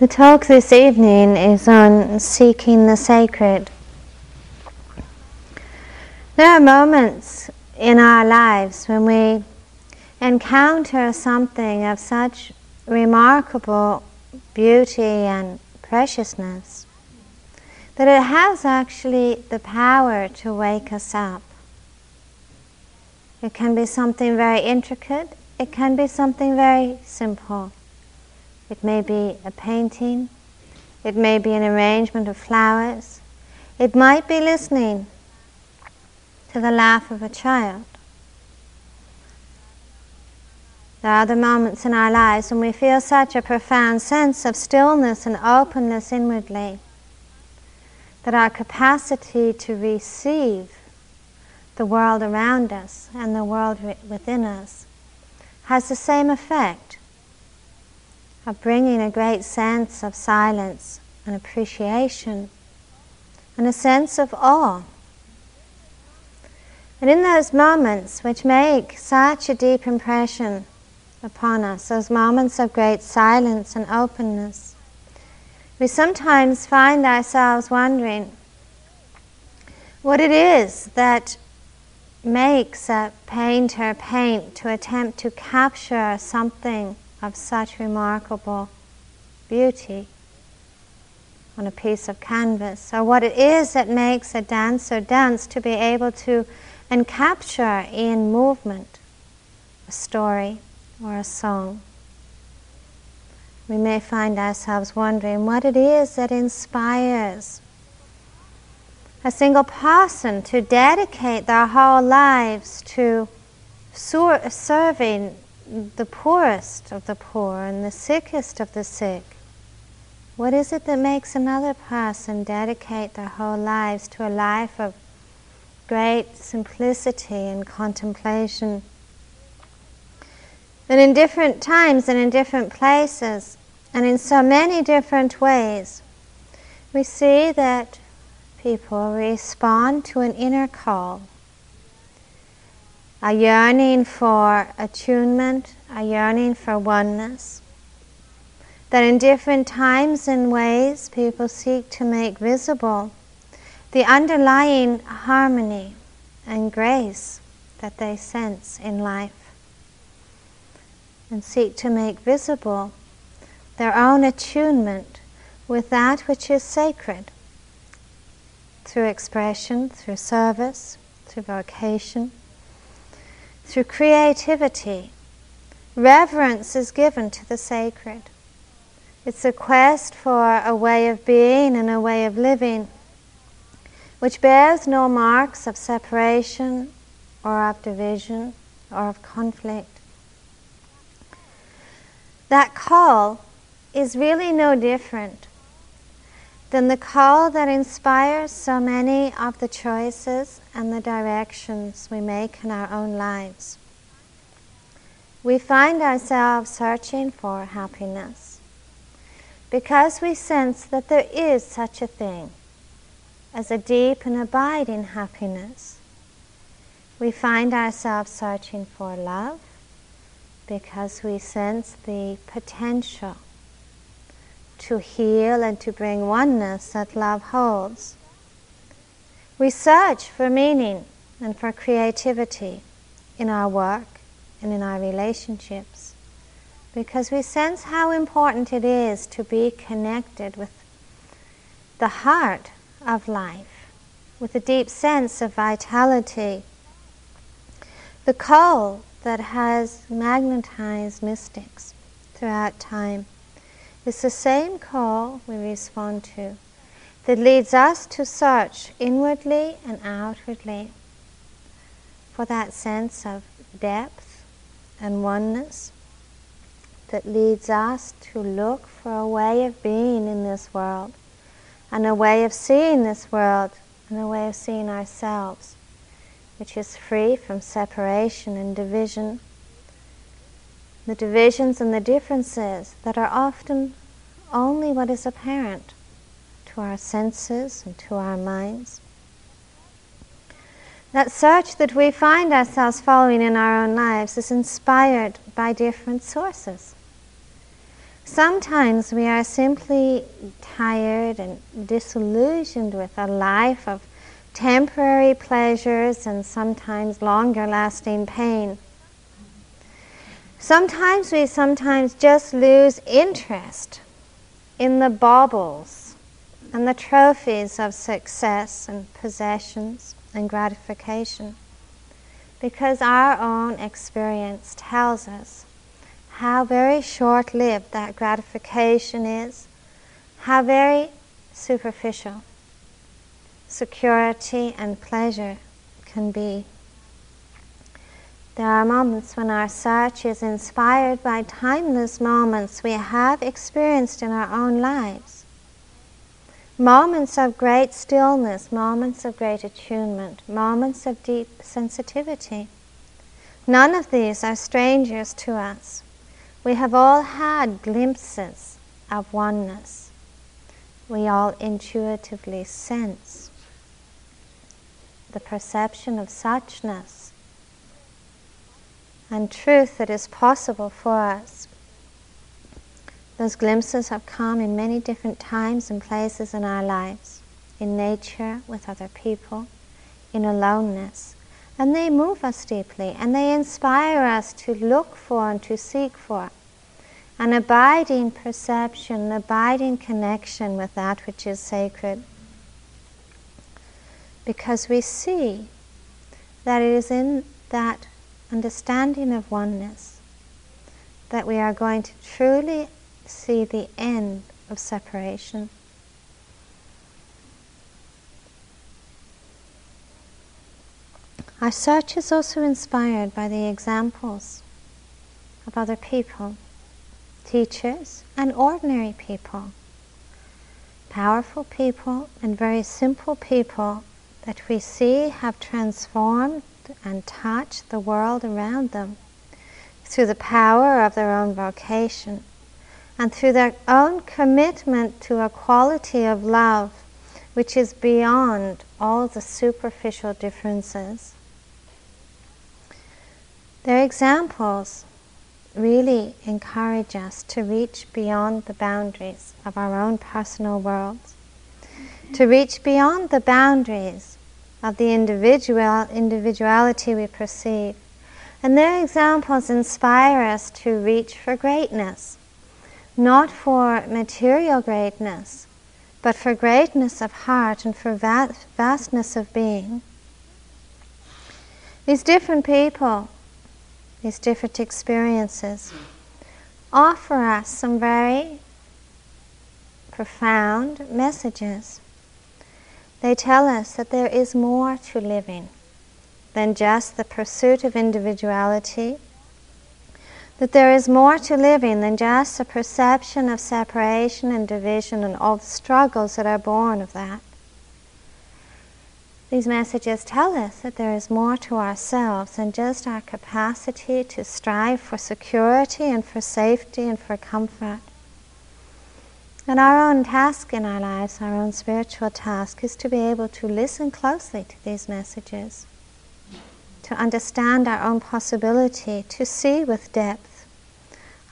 The talk this evening is on seeking the sacred. There are moments in our lives when we encounter something of such remarkable beauty and preciousness that it has actually the power to wake us up. It can be something very intricate, it can be something very simple. It may be a painting, it may be an arrangement of flowers, it might be listening to the laugh of a child. There are other moments in our lives when we feel such a profound sense of stillness and openness inwardly that our capacity to receive the world around us and the world within us has the same effect of bringing a great sense of silence and appreciation and a sense of awe. And in those moments which make such a deep impression upon us, those moments of great silence and openness, we sometimes find ourselves wondering what it is that makes a painter paint to attempt to capture something of such remarkable beauty on a piece of canvas, or what it is that makes a dancer dance to be able to and capture in movement a story or a song. We may find ourselves wondering what it is that inspires a single person to dedicate their whole lives to serving the poorest of the poor and the sickest of the sick. What is it that makes another person dedicate their whole lives to a life of great simplicity and contemplation? And in different times and in different places, and in so many different ways, we see that people respond to an inner call, a yearning for attunement, a yearning for oneness. That in different times and ways people seek to make visible the underlying harmony and grace that they sense in life and seek to make visible their own attunement with that which is sacred through expression, through service, through vocation, through creativity. Reverence is given to the sacred. It's a quest for a way of being and a way of living which bears no marks of separation or of division or of conflict. That call is really no different than the call that inspires so many of the choices and the directions we make in our own lives. We find ourselves searching for happiness because we sense that there is such a thing as a deep and abiding happiness. We find ourselves searching for love because we sense the potential to heal and to bring oneness that love holds. We search for meaning and for creativity in our work and in our relationships because we sense how important it is to be connected with the heart of life, with a deep sense of vitality. The call that has magnetized mystics throughout time is the same call we respond to that leads us to search inwardly and outwardly for that sense of depth and oneness that leads us to look for a way of being in this world and a way of seeing this world and a way of seeing ourselves which is free from separation and division. The divisions and the differences that are often only what is apparent to our senses and to our minds. That search that we find ourselves following in our own lives is inspired by different sources. Sometimes we are simply tired and disillusioned with a life of temporary pleasures and sometimes longer lasting pain. Sometimes we sometimes just lose interest in the baubles and the trophies of success and possessions and gratification because our own experience tells us how very short lived that gratification is, how very superficial security and pleasure can be. There are moments when our search is inspired by timeless moments we have experienced in our own lives. Moments of great stillness, moments of great attunement, moments of deep sensitivity. None of these are strangers to us. We have all had glimpses of oneness. We all intuitively sense the perception of suchness and truth that is possible for us. Those glimpses have come in many different times and places in our lives, in nature, with other people, in aloneness. And they move us deeply and they inspire us to look for and to seek for an abiding perception, an abiding connection with that which is sacred because we see that it is in that understanding of oneness that we are going to truly see the end of separation. Our search is also inspired by the examples of other people, teachers, and ordinary people. Powerful people and very simple people that we see have transformed and touch the world around them through the power of their own vocation and through their own commitment to a quality of love which is beyond all the superficial differences. Their examples really encourage us to reach beyond the boundaries of our own personal worlds to reach beyond the boundaries of the individual individuality we perceive. And their examples inspire us to reach for greatness, not for material greatness, but for greatness of heart and for vastness of being. These different people, these different experiences, offer us some very profound messages. They tell us that there is more to living than just the pursuit of individuality, that there is more to living than just a perception of separation and division and all the struggles that are born of that. These messages tell us that there is more to ourselves than just our capacity to strive for security and for safety and for comfort. And our own task in our lives, our own spiritual task, is to be able to listen closely to these messages, to understand our own possibility, to see with depth.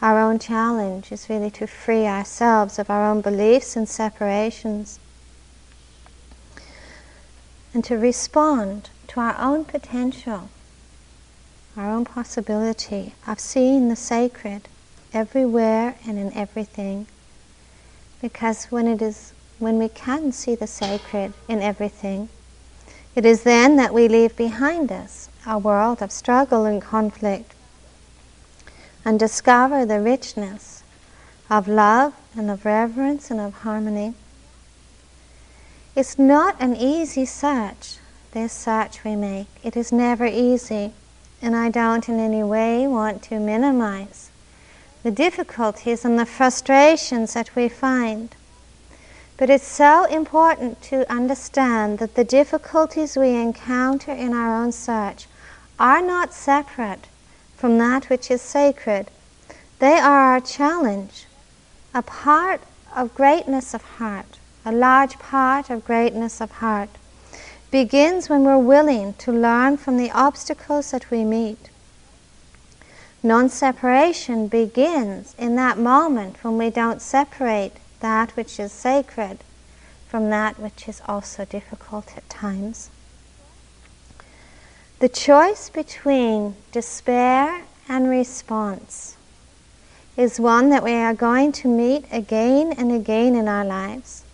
Our own challenge is really to free ourselves of our own beliefs and separations and to respond to our own potential, our own possibility of seeing the sacred everywhere and in everything because when it is when we can see the sacred in everything, it is then that we leave behind us a world of struggle and conflict and discover the richness of love and of reverence and of harmony. It's not an easy search, this search we make. It is never easy, and I don't in any way want to minimize the difficulties and the frustrations that we find. But it's so important to understand that the difficulties we encounter in our own search are not separate from that which is sacred. They are our challenge, a part of greatness of heart, a large part of greatness of heart. Begins when we're willing to learn from the obstacles that we meet Non separation begins in that moment when we don't separate that which is sacred from that which is also difficult at times. The choice between despair and response is one that we are going to meet again and again in our lives.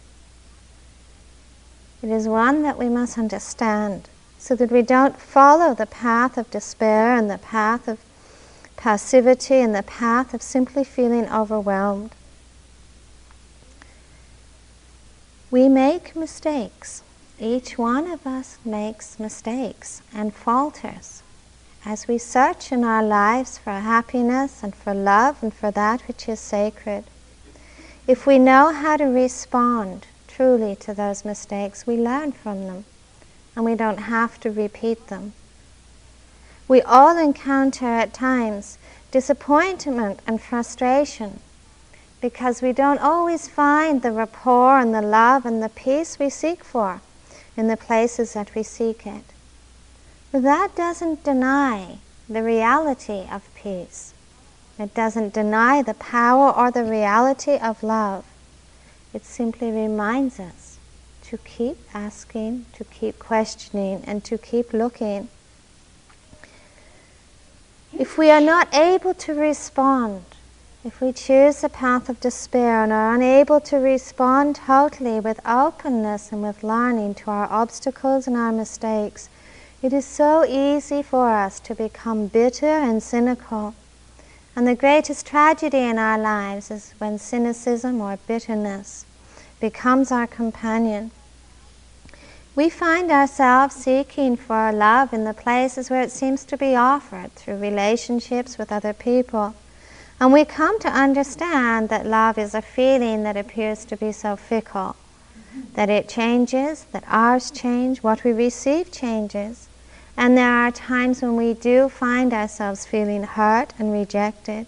It is one that we must understand so that we don't follow the path of despair and the path of passivity and the path of simply feeling overwhelmed. We make mistakes. Each one of us makes mistakes and falters as we search in our lives for happiness and for love and for that which is sacred. If we know how to respond truly to those mistakes, we learn from them and we don't have to repeat them. We all encounter at times disappointment and frustration because we don't always find the rapport and the love and the peace we seek for in the places that we seek it. But that doesn't deny the reality of peace. It doesn't deny the power or the reality of love. It simply reminds us to keep asking, to keep questioning, and to keep looking. If we are not able to respond if we choose the path of despair and are unable to respond totally with openness and with learning to our obstacles and our mistakes, it is so easy for us to become bitter and cynical. And the greatest tragedy in our lives is when cynicism or bitterness becomes our companion. We find ourselves seeking for love in the places where it seems to be offered through relationships with other people. And we come to understand that love is a feeling that appears to be so fickle, that it changes, that ours change, what we receive changes. And there are times when we do find ourselves feeling hurt and rejected.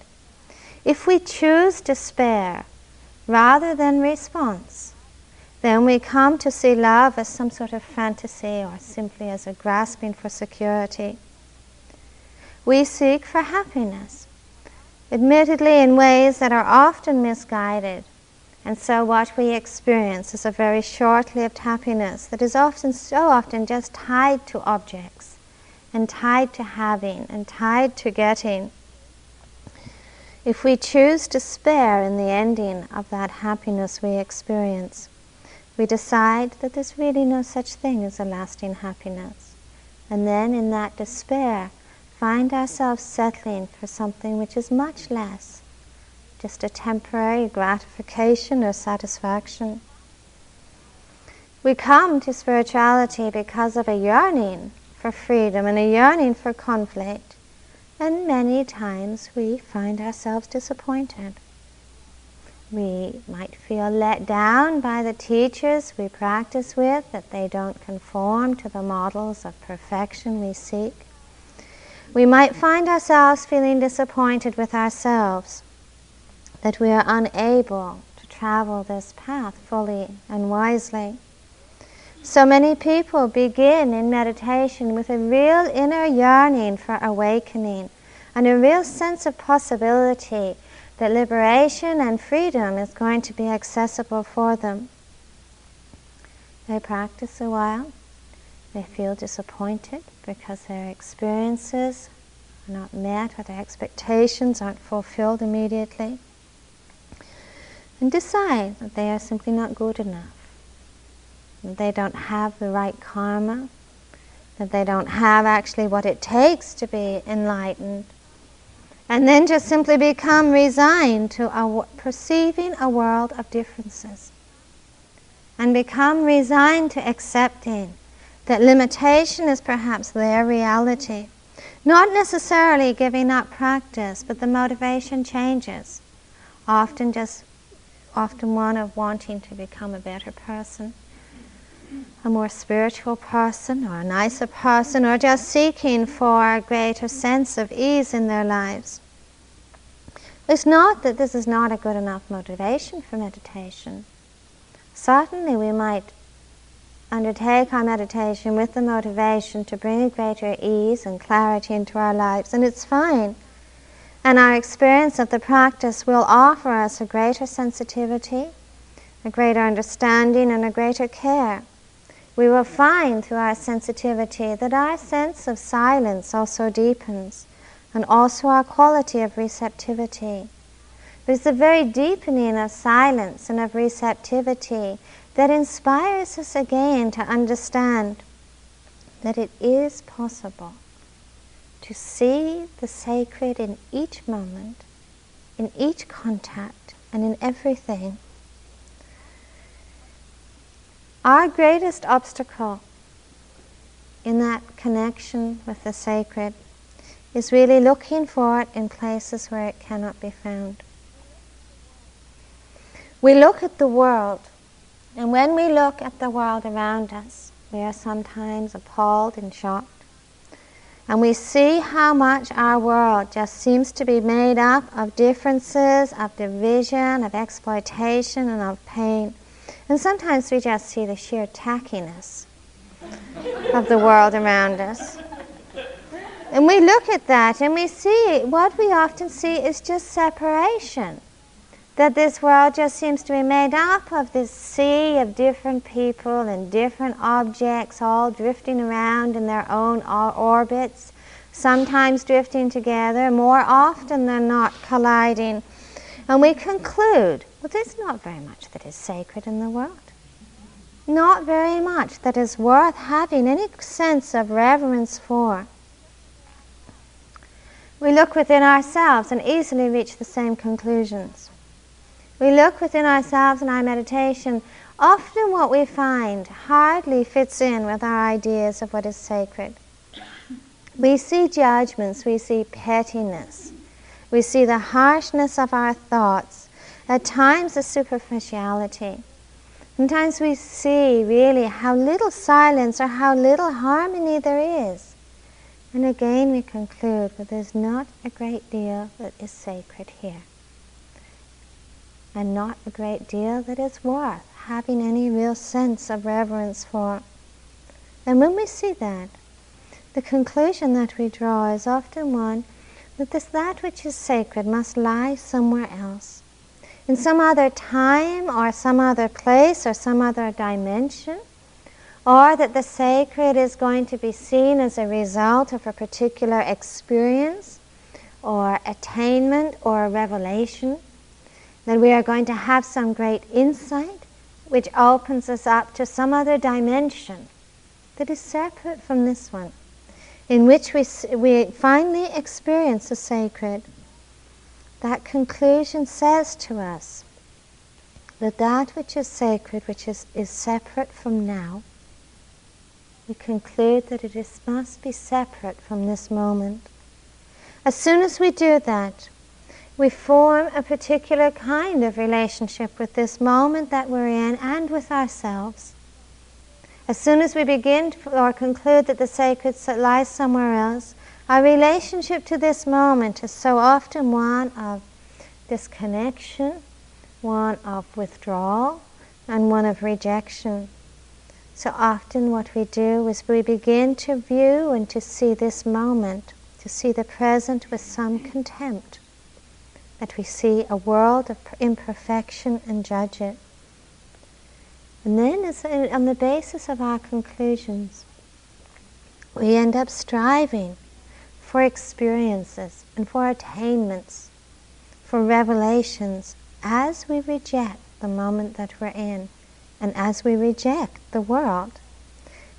If we choose despair rather than response, then we come to see love as some sort of fantasy or simply as a grasping for security. We seek for happiness admittedly in ways that are often misguided. And so what we experience is a very short-lived happiness that is often, so often just tied to objects and tied to having and tied to getting. If we choose despair in the ending of that happiness we experience, we decide that there's really no such thing as a lasting happiness. And then in that despair, find ourselves settling for something which is much less, just a temporary gratification or satisfaction. We come to spirituality because of a yearning for freedom and a yearning for conflict, and many times we find ourselves disappointed. We might feel let down by the teachers we practice with, that they don't conform to the models of perfection we seek we might find ourselves feeling disappointed with ourselves that we are unable to travel this path fully and wisely. So many people begin in meditation with a real inner yearning for awakening and a real sense of possibility that liberation and freedom is going to be accessible for them. They practice a while, they feel disappointed because their experiences are not met or their expectations aren't fulfilled immediately. And decide that they are simply not good enough. That they don't have the right karma. That they don't have actually what it takes to be enlightened. And then just simply become resigned to perceiving a world of differences. And become resigned to accepting that limitation is perhaps their reality. Not necessarily giving up practice, but the motivation changes. Often just, often one of wanting to become a better person, a more spiritual person, or a nicer person, or just seeking for a greater sense of ease in their lives. It's not that this is not a good enough motivation for meditation. Certainly, we might undertake our meditation with the motivation to bring a greater ease and clarity into our lives, and it's fine. And our experience of the practice will offer us a greater sensitivity, a greater understanding, and a greater care. We will find through our sensitivity that our sense of silence also deepens, and also our quality of receptivity. But it's the very deepening of silence and of receptivity that inspires us again to understand that it is possible to see the sacred in each moment, in each contact, and in everything. Our greatest obstacle in that connection with the sacred is really looking for it in places where it cannot be found. We look at the world, and when we look at the world around us, we are sometimes appalled and shocked. And we see how much our world just seems to be made up of differences, of division, of exploitation, and of pain. And sometimes we just see the sheer tackiness of the world around us. And we look at that and we see what we often see is just separation that this world just seems to be made up of this sea of different people and different objects all drifting around in their own orbits, sometimes drifting together, more often than not colliding. And we conclude, well, there's not very much that is sacred in the world. Not very much that is worth having any sense of reverence for. We look within ourselves and easily reach the same conclusions we look within ourselves in our meditation, often what we find hardly fits in with our ideas of what is sacred. We see judgments, we see pettiness, we see the harshness of our thoughts, at times the superficiality. Sometimes we see really how little silence or how little harmony there is. And again we conclude that there's not a great deal that is sacred here and not a great deal that is worth having any real sense of reverence for. And when we see that, the conclusion that we draw is often one that this that which is sacred must lie somewhere else. In some other time or some other place or some other dimension, or that the sacred is going to be seen as a result of a particular experience or attainment or revelation that we are going to have some great insight which opens us up to some other dimension that is separate from this one, in which we, we finally experience the sacred. That conclusion says to us that that which is sacred, which is, is separate from now, we conclude that it is, must be separate from this moment. As soon as we do that, we form a particular kind of relationship with this moment that we're in and with ourselves. As soon as we begin to, or conclude that the sacred lies somewhere else, our relationship to this moment is so often one of disconnection, one of withdrawal, and one of rejection. So often, what we do is we begin to view and to see this moment, to see the present with some contempt that we see a world of imperfection and judge it. And then, on the basis of our conclusions, we end up striving for experiences and for attainments, for revelations, as we reject the moment that we're in and as we reject the world.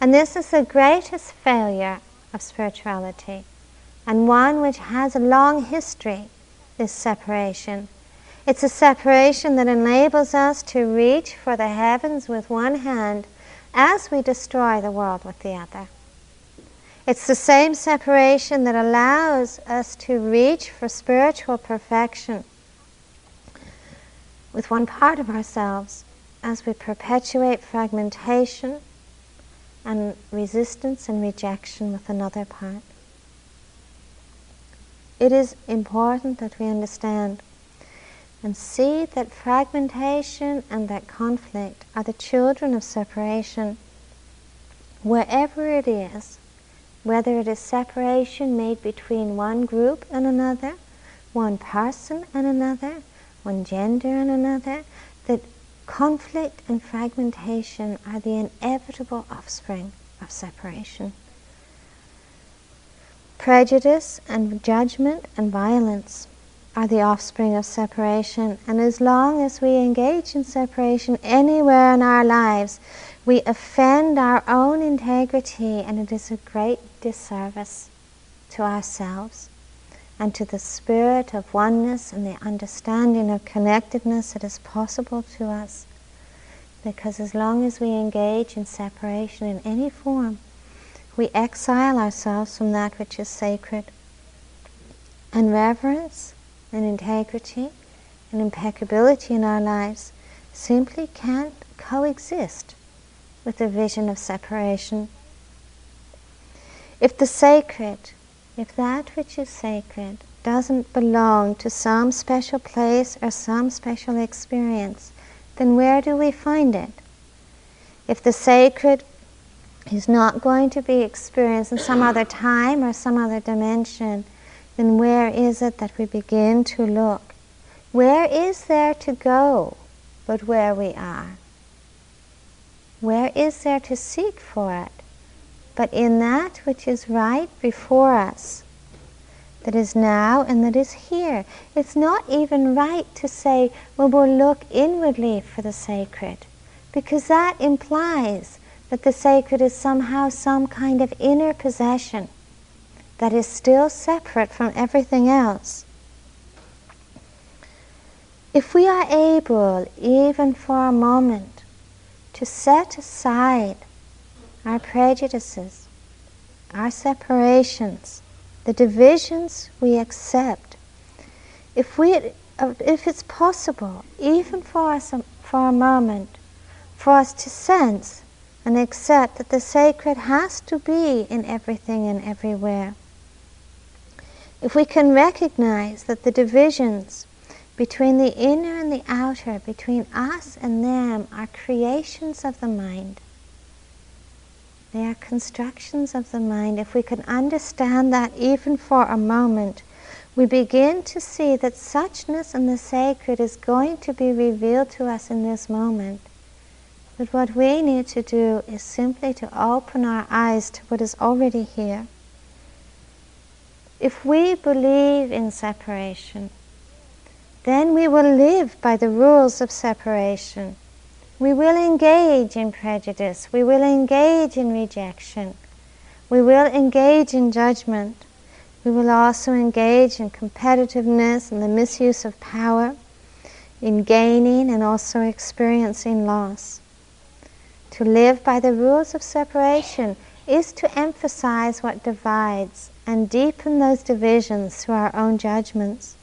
And this is the greatest failure of spirituality, and one which has a long history this separation. It's a separation that enables us to reach for the heavens with one hand as we destroy the world with the other. It's the same separation that allows us to reach for spiritual perfection with one part of ourselves as we perpetuate fragmentation and resistance and rejection with another part it is important that we understand and see that fragmentation and that conflict are the children of separation. Wherever it is, whether it is separation made between one group and another, one person and another, one gender and another, that conflict and fragmentation are the inevitable offspring of separation. Prejudice and judgment and violence are the offspring of separation, and as long as we engage in separation anywhere in our lives, we offend our own integrity, and it is a great disservice to ourselves and to the spirit of oneness and the understanding of connectedness that is possible to us. Because as long as we engage in separation in any form, we exile ourselves from that which is sacred. And reverence and integrity and impeccability in our lives simply can't coexist with the vision of separation. If the sacred if that which is sacred doesn't belong to some special place or some special experience, then where do we find it? If the sacred is not going to be experienced in some other time or some other dimension, then where is it that we begin to look? Where is there to go but where we are? Where is there to seek for it? but in that which is right before us, that is now and that is here. It's not even right to say, well, we'll look inwardly for the sacred, because that implies that the sacred is somehow some kind of inner possession that is still separate from everything else. If we are able, even for a moment, to set aside our prejudices, our separations, the divisions we accept, if, we, if it's possible, even for us for a moment, for us to sense and accept that the sacred has to be in everything and everywhere. If we can recognize that the divisions between the inner and the outer, between us and them, are creations of the mind, they are constructions of the mind. If we can understand that even for a moment, we begin to see that suchness and the sacred is going to be revealed to us in this moment. But what we need to do is simply to open our eyes to what is already here. If we believe in separation, then we will live by the rules of separation we will engage in prejudice, we will engage in rejection, we will engage in judgment, we will also engage in competitiveness and the misuse of power, in gaining and also experiencing loss. To live by the rules of separation is to emphasize what divides and deepen those divisions through our own judgments.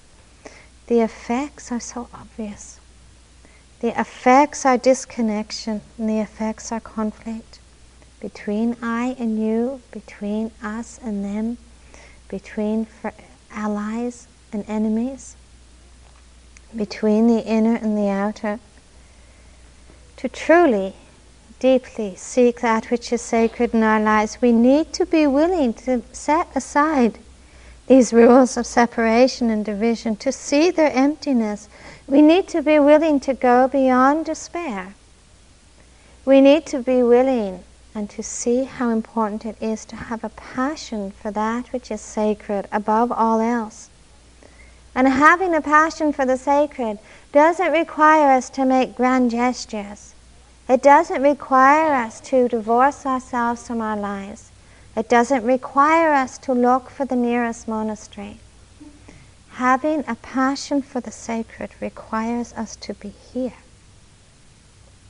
The effects are so obvious. The effects are disconnection, and the effects are conflict between I and you, between us and them, between allies and enemies, between the inner and the outer. To truly, deeply seek that which is sacred in our lives, we need to be willing to set aside these rules of separation and division, to see their emptiness, we need to be willing to go beyond despair. We need to be willing and to see how important it is to have a passion for that which is sacred above all else. And having a passion for the sacred doesn't require us to make grand gestures. It doesn't require us to divorce ourselves from our lives. It doesn't require us to look for the nearest monastery. Having a passion for the sacred requires us to be here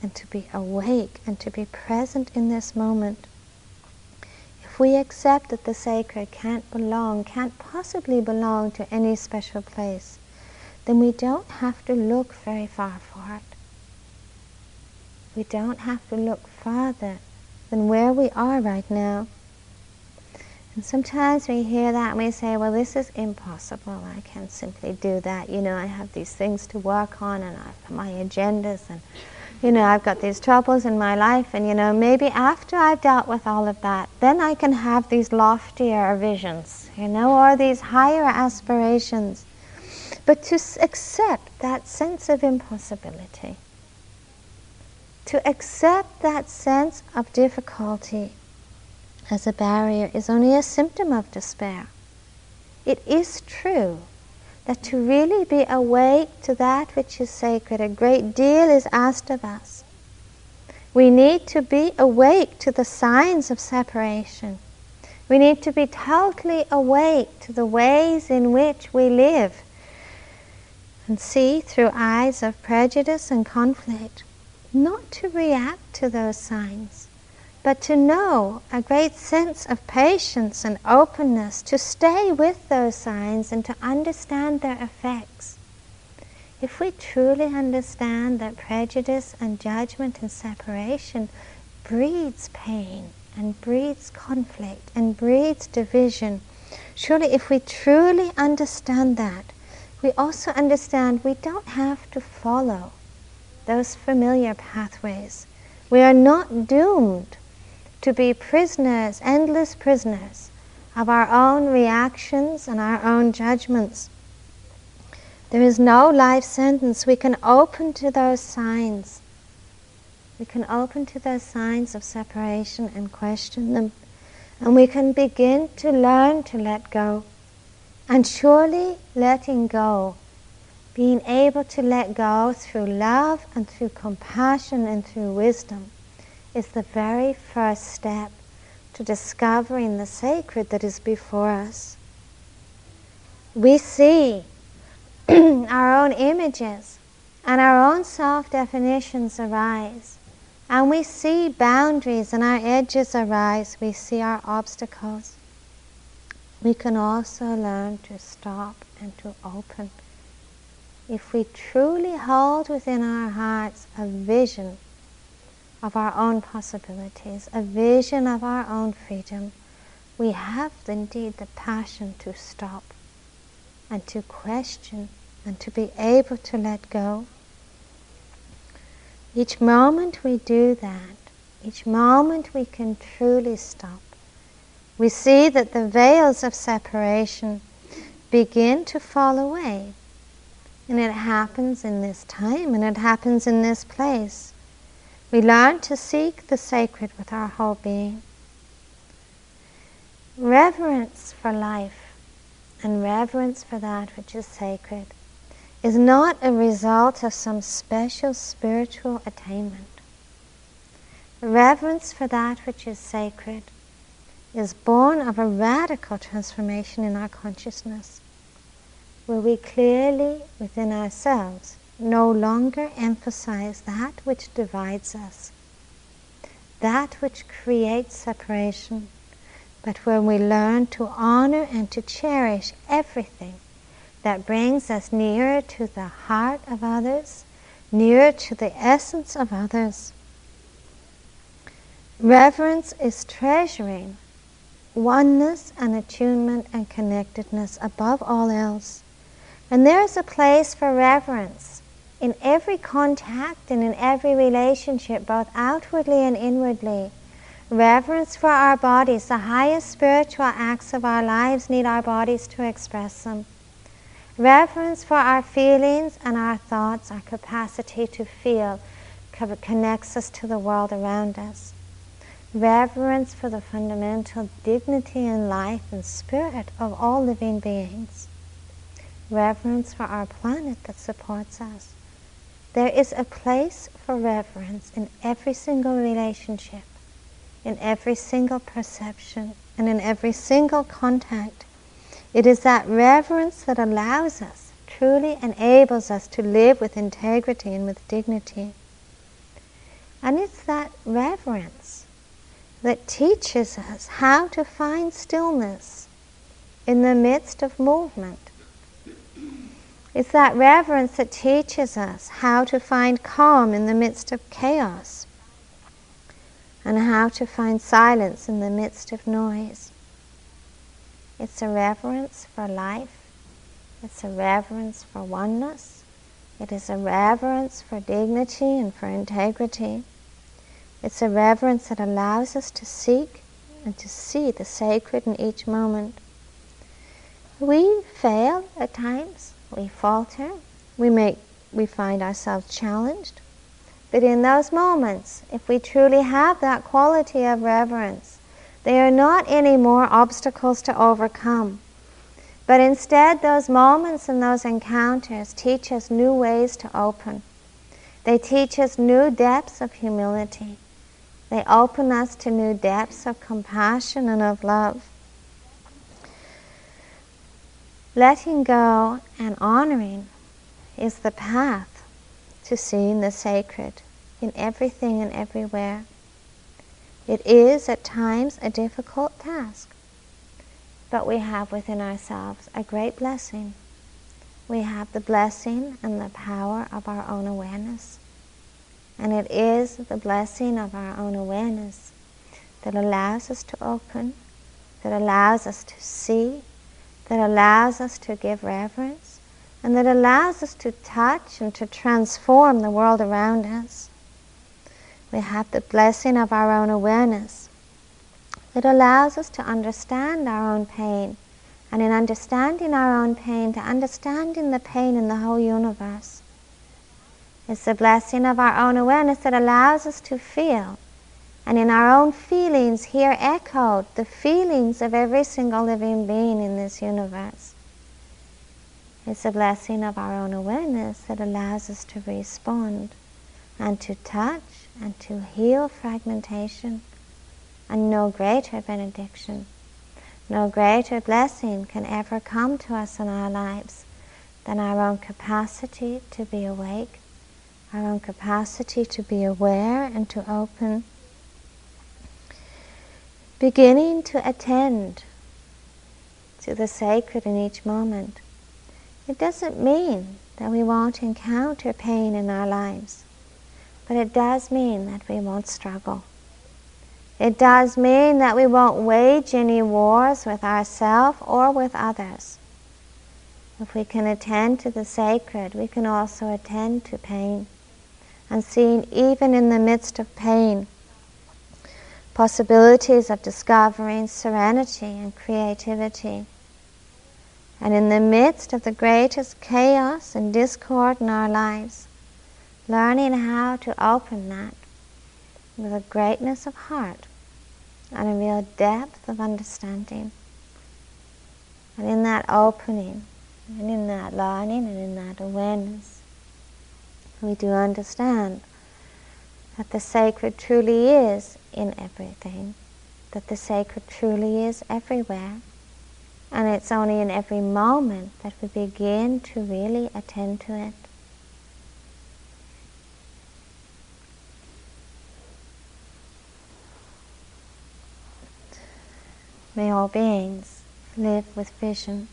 and to be awake and to be present in this moment. If we accept that the sacred can't belong, can't possibly belong to any special place, then we don't have to look very far for it. We don't have to look farther than where we are right now. And sometimes we hear that and we say, well, this is impossible. I can't simply do that. You know, I have these things to work on and I've my agendas and, you know, I've got these troubles in my life and, you know, maybe after I've dealt with all of that, then I can have these loftier visions, you know, or these higher aspirations. but to accept that sense of impossibility, to accept that sense of difficulty as a barrier is only a symptom of despair. It is true that to really be awake to that which is sacred, a great deal is asked of us. We need to be awake to the signs of separation. We need to be totally awake to the ways in which we live and see through eyes of prejudice and conflict, not to react to those signs, but to know a great sense of patience and openness, to stay with those signs and to understand their effects. If we truly understand that prejudice and judgment and separation breeds pain and breeds conflict and breeds division, surely if we truly understand that, we also understand we don't have to follow those familiar pathways. We are not doomed to be prisoners, endless prisoners of our own reactions and our own judgments. There is no life sentence. We can open to those signs. We can open to those signs of separation and question them. And we can begin to learn to let go. And surely letting go, being able to let go through love and through compassion and through wisdom, is the very first step to discovering the sacred that is before us. We see our own images and our own self definitions arise. And we see boundaries and our edges arise. We see our obstacles. We can also learn to stop and to open. If we truly hold within our hearts a vision of our own possibilities, a vision of our own freedom, we have indeed the passion to stop and to question and to be able to let go. Each moment we do that, each moment we can truly stop, we see that the veils of separation begin to fall away. And it happens in this time and it happens in this place. We learn to seek the sacred with our whole being. Reverence for life and reverence for that which is sacred is not a result of some special spiritual attainment. Reverence for that which is sacred is born of a radical transformation in our consciousness, where we clearly within ourselves no longer emphasize that which divides us, that which creates separation, but when we learn to honor and to cherish everything that brings us nearer to the heart of others, nearer to the essence of others. Reverence is treasuring oneness and attunement and connectedness above all else. And there is a place for reverence in every contact and in every relationship, both outwardly and inwardly. Reverence for our bodies, the highest spiritual acts of our lives need our bodies to express them. Reverence for our feelings and our thoughts, our capacity to feel, connects us to the world around us. Reverence for the fundamental dignity and life and spirit of all living beings reverence for our planet that supports us. There is a place for reverence in every single relationship, in every single perception, and in every single contact. It is that reverence that allows us, truly enables us to live with integrity and with dignity. And it's that reverence that teaches us how to find stillness in the midst of movement it's that reverence that teaches us how to find calm in the midst of chaos and how to find silence in the midst of noise. It's a reverence for life. It's a reverence for oneness. It is a reverence for dignity and for integrity. It's a reverence that allows us to seek and to see the sacred in each moment. We fail at times we falter, we make we find ourselves challenged. But in those moments, if we truly have that quality of reverence, they are not any more obstacles to overcome. But instead, those moments and those encounters teach us new ways to open. They teach us new depths of humility. They open us to new depths of compassion and of love. Letting go and honoring is the path to seeing the sacred in everything and everywhere. It is at times a difficult task, but we have within ourselves a great blessing. We have the blessing and the power of our own awareness. And it is the blessing of our own awareness that allows us to open, that allows us to see, that allows us to give reverence, and that allows us to touch and to transform the world around us. We have the blessing of our own awareness that allows us to understand our own pain, and in understanding our own pain, to understanding the pain in the whole universe. It's the blessing of our own awareness that allows us to feel and in our own feelings hear echoed the feelings of every single living being in this universe. It's a blessing of our own awareness that allows us to respond and to touch and to heal fragmentation. And no greater benediction, no greater blessing can ever come to us in our lives than our own capacity to be awake, our own capacity to be aware and to open beginning to attend to the sacred in each moment. It doesn't mean that we won't encounter pain in our lives, but it does mean that we won't struggle. It does mean that we won't wage any wars with ourselves or with others. If we can attend to the sacred, we can also attend to pain. And seeing even in the midst of pain, possibilities of discovering serenity and creativity. And in the midst of the greatest chaos and discord in our lives, learning how to open that with a greatness of heart and a real depth of understanding. And in that opening, and in that learning, and in that awareness, we do understand that the sacred truly is in everything, that the sacred truly is everywhere. And it's only in every moment that we begin to really attend to it. May all beings live with vision.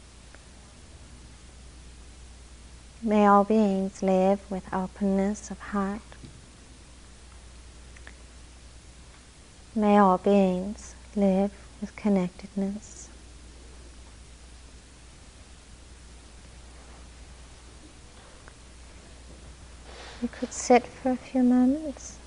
May all beings live with openness of heart. May all beings live with connectedness. You could sit for a few moments.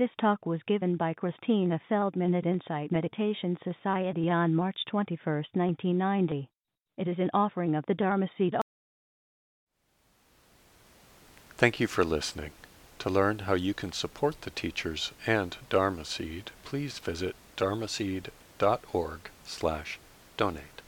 This talk was given by Christina Feldman at Insight Meditation Society on March 21, 1990. It is an offering of the Dharma Seed. Thank you for listening. To learn how you can support the teachers and Dharma Seed, please visit dharmaseed.org slash donate.